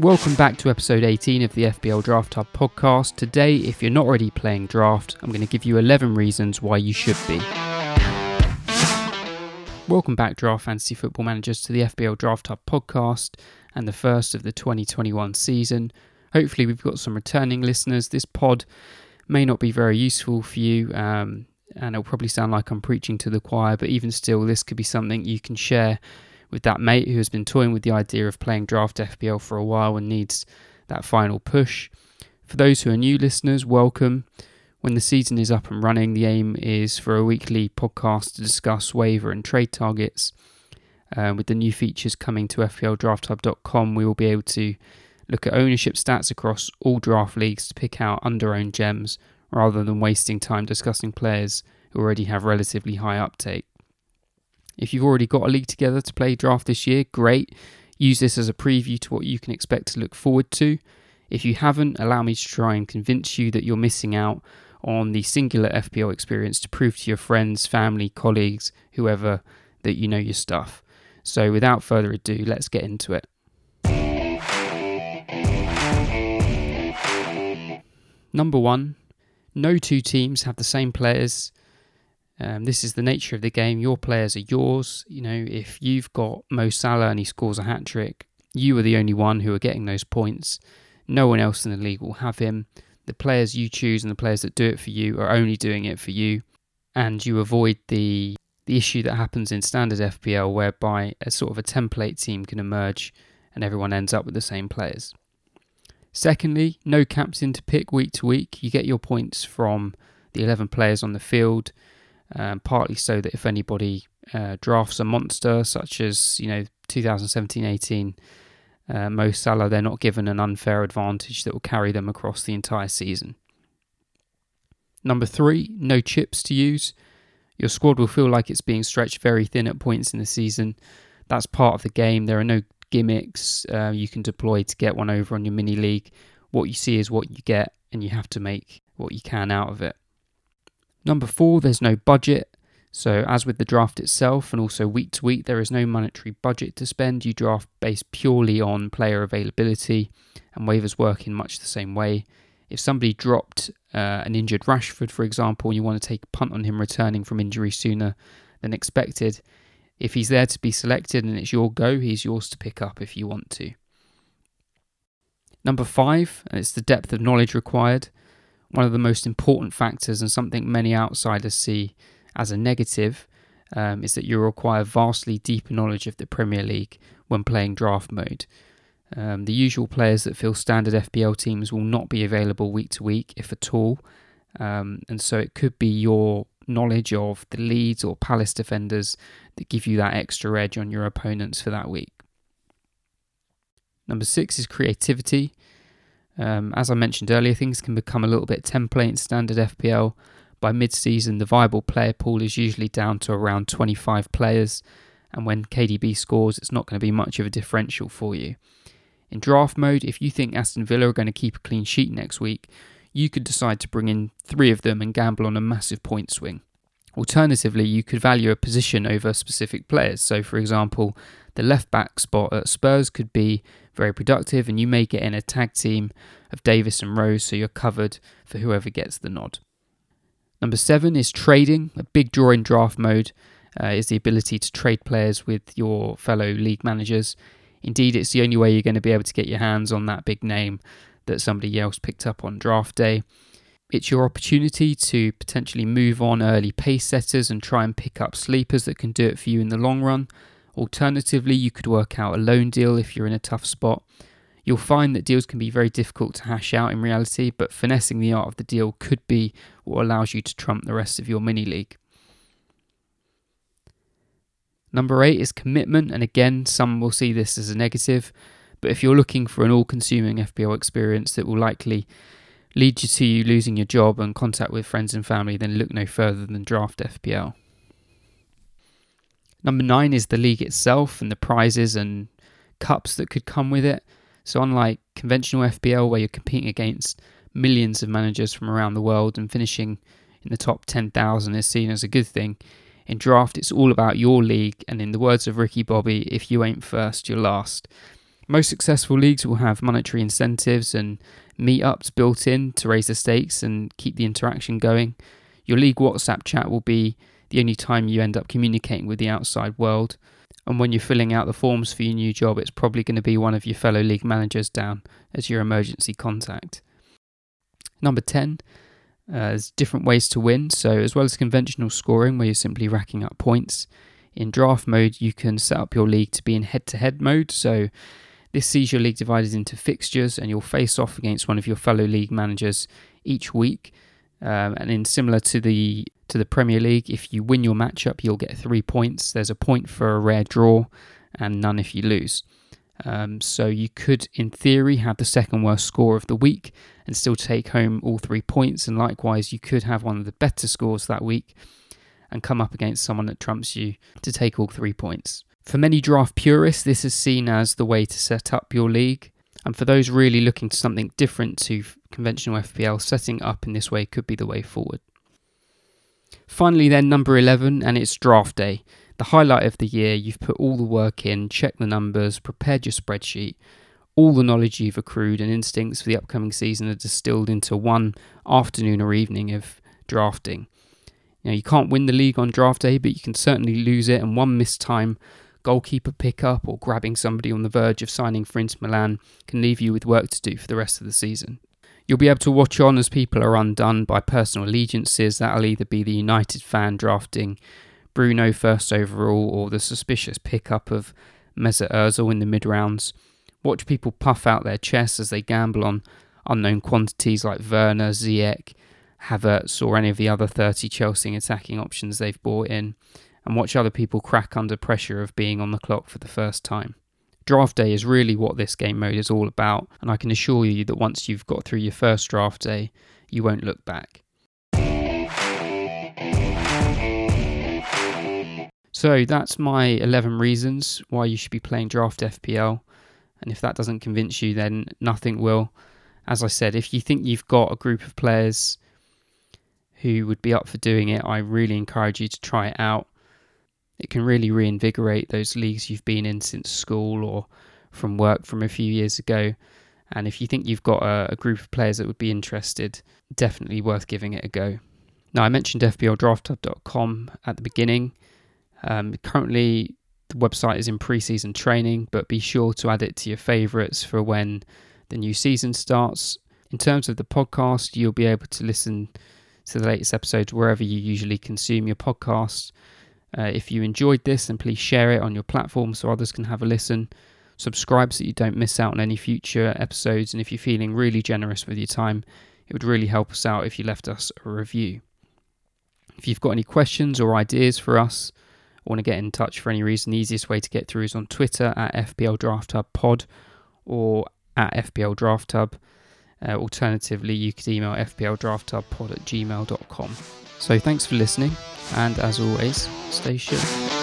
Welcome back to episode 18 of the FPL Draft Hub podcast. Today, if you're not already playing draft, I'm going to give you 11 reasons why you should be. Welcome back, draft fantasy football managers, to the FPL Draft Hub podcast and the first of the 2021 season. Hopefully, we've got some returning listeners. This pod may not be very useful for you, um, and it'll probably sound like I'm preaching to the choir, but even still, this could be something you can share with that mate who has been toying with the idea of playing draft FPL for a while and needs that final push. For those who are new listeners, welcome. When the season is up and running, the aim is for a weekly podcast to discuss waiver and trade targets. Uh, with the new features coming to FPLDraftHub.com, we will be able to look at ownership stats across all draft leagues to pick out under owned gems rather than wasting time discussing players who already have relatively high uptake. If you've already got a league together to play draft this year, great. Use this as a preview to what you can expect to look forward to. If you haven't, allow me to try and convince you that you're missing out on the singular FPL experience to prove to your friends, family, colleagues, whoever, that you know your stuff. So, without further ado, let's get into it. Number one, no two teams have the same players um, this is the nature of the game. Your players are yours. You know, if you've got Mo Salah and he scores a hat trick, you are the only one who are getting those points. No one else in the league will have him. The players you choose and the players that do it for you are only doing it for you, and you avoid the the issue that happens in standard FPL, whereby a sort of a template team can emerge and everyone ends up with the same players. Secondly, no captain to pick week to week. You get your points from the 11 players on the field um, partly so that if anybody uh, drafts a monster such as you know 2017-18 uh, Mo Salah, they're not given an unfair advantage that will carry them across the entire season. Number three, no chips to use. Your squad will feel like it's being stretched very thin at points in the season. That's part of the game. There are no gimmicks uh, you can deploy to get one over on your mini league. What you see is what you get, and you have to make what you can out of it. Number four, there's no budget. So, as with the draft itself, and also week to week, there is no monetary budget to spend. You draft based purely on player availability, and waivers work in much the same way. If somebody dropped uh, an injured Rashford, for example, and you want to take a punt on him returning from injury sooner than expected, if he's there to be selected and it's your go, he's yours to pick up if you want to. Number five, and it's the depth of knowledge required one of the most important factors and something many outsiders see as a negative um, is that you require vastly deeper knowledge of the Premier League when playing draft mode. Um, the usual players that fill standard FPL teams will not be available week to week, if at all, um, and so it could be your knowledge of the Leeds or Palace defenders that give you that extra edge on your opponents for that week. Number six is creativity. Um, as I mentioned earlier, things can become a little bit template in standard FPL. By mid season, the viable player pool is usually down to around 25 players, and when KDB scores, it's not going to be much of a differential for you. In draft mode, if you think Aston Villa are going to keep a clean sheet next week, you could decide to bring in three of them and gamble on a massive point swing. Alternatively, you could value a position over specific players. So, for example, the left back spot at Spurs could be very productive, and you may get in a tag team of Davies and Rose, so you're covered for whoever gets the nod. Number seven is trading. A big draw in draft mode uh, is the ability to trade players with your fellow league managers. Indeed, it's the only way you're going to be able to get your hands on that big name that somebody else picked up on draft day. It's your opportunity to potentially move on early pace setters and try and pick up sleepers that can do it for you in the long run. Alternatively, you could work out a loan deal if you're in a tough spot. You'll find that deals can be very difficult to hash out in reality, but finessing the art of the deal could be what allows you to trump the rest of your mini league. Number eight is commitment, and again, some will see this as a negative, but if you're looking for an all consuming FPL experience that will likely lead you to you losing your job and contact with friends and family, then look no further than Draft FPL. Number nine is the league itself and the prizes and cups that could come with it. So, unlike conventional FPL, where you're competing against millions of managers from around the world and finishing in the top 10,000 is seen as a good thing, in draft, it's all about your league. And in the words of Ricky Bobby, if you ain't first, you're last. Most successful leagues will have monetary incentives and meetups built in to raise the stakes and keep the interaction going. Your league WhatsApp chat will be the only time you end up communicating with the outside world. And when you're filling out the forms for your new job, it's probably going to be one of your fellow league managers down as your emergency contact. Number 10, uh, there's different ways to win. So, as well as conventional scoring, where you're simply racking up points, in draft mode, you can set up your league to be in head to head mode. So, this sees your league divided into fixtures, and you'll face off against one of your fellow league managers each week. Um, and in similar to the to the Premier League, if you win your matchup, you'll get three points. There's a point for a rare draw, and none if you lose. Um, so you could, in theory, have the second worst score of the week and still take home all three points. And likewise, you could have one of the better scores that week and come up against someone that trumps you to take all three points. For many draft purists, this is seen as the way to set up your league. And for those really looking to something different to conventional FPL, setting up in this way could be the way forward. Finally, then, number 11, and it's draft day. The highlight of the year, you've put all the work in, checked the numbers, prepared your spreadsheet. All the knowledge you've accrued and instincts for the upcoming season are distilled into one afternoon or evening of drafting. You know, you can't win the league on draft day, but you can certainly lose it, and one missed time goalkeeper pickup or grabbing somebody on the verge of signing for Inter Milan can leave you with work to do for the rest of the season. You'll be able to watch on as people are undone by personal allegiances. That'll either be the United fan drafting Bruno first overall or the suspicious pickup of Mesut Ozil in the mid rounds. Watch people puff out their chests as they gamble on unknown quantities like Werner, Ziyech, Havertz, or any of the other 30 Chelsea attacking options they've bought in, and watch other people crack under pressure of being on the clock for the first time. Draft day is really what this game mode is all about, and I can assure you that once you've got through your first draft day, you won't look back. So that's my 11 reasons why you should be playing Draft FPL. And if that doesn't convince you, then nothing will. As I said, if you think you've got a group of players who would be up for doing it, I really encourage you to try it out. It can really reinvigorate those leagues you've been in since school or from work from a few years ago. And if you think you've got a, a group of players that would be interested, definitely worth giving it a go. Now, I mentioned FPLDraftHub.com at the beginning. Um, currently, the website is in preseason training, but be sure to add it to your favourites for when the new season starts. In terms of the podcast, you'll be able to listen to the latest episodes wherever you usually consume your podcast. Uh, if you enjoyed this, then please share it on your platform so others can have a listen. Subscribe so you don't miss out on any future episodes. And if you're feeling really generous with your time, it would really help us out if you left us a review. If you've got any questions or ideas for us, or want to get in touch for any reason, the easiest way to get through is on Twitter at FPL Draft Hub Pod or at FPL Draft Hub. Uh, alternatively, you could email fpldrafthubpod at gmail.com. So thanks for listening, and as always, stay sure.